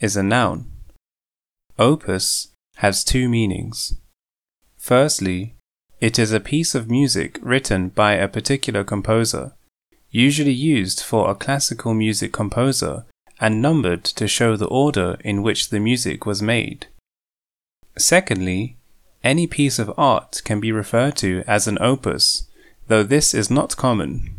is a noun. Opus has two meanings. Firstly, it is a piece of music written by a particular composer, usually used for a classical music composer and numbered to show the order in which the music was made. Secondly, any piece of art can be referred to as an opus, though this is not common.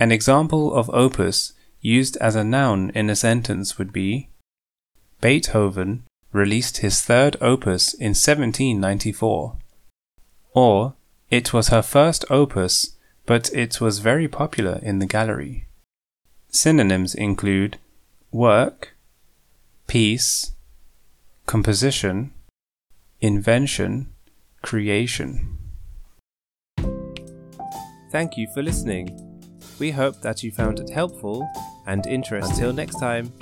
An example of opus used as a noun in a sentence would be Beethoven released his third opus in 1794. Or, it was her first opus, but it was very popular in the gallery. Synonyms include work, piece, composition, invention, creation. Thank you for listening. We hope that you found it helpful and interesting. Until next time.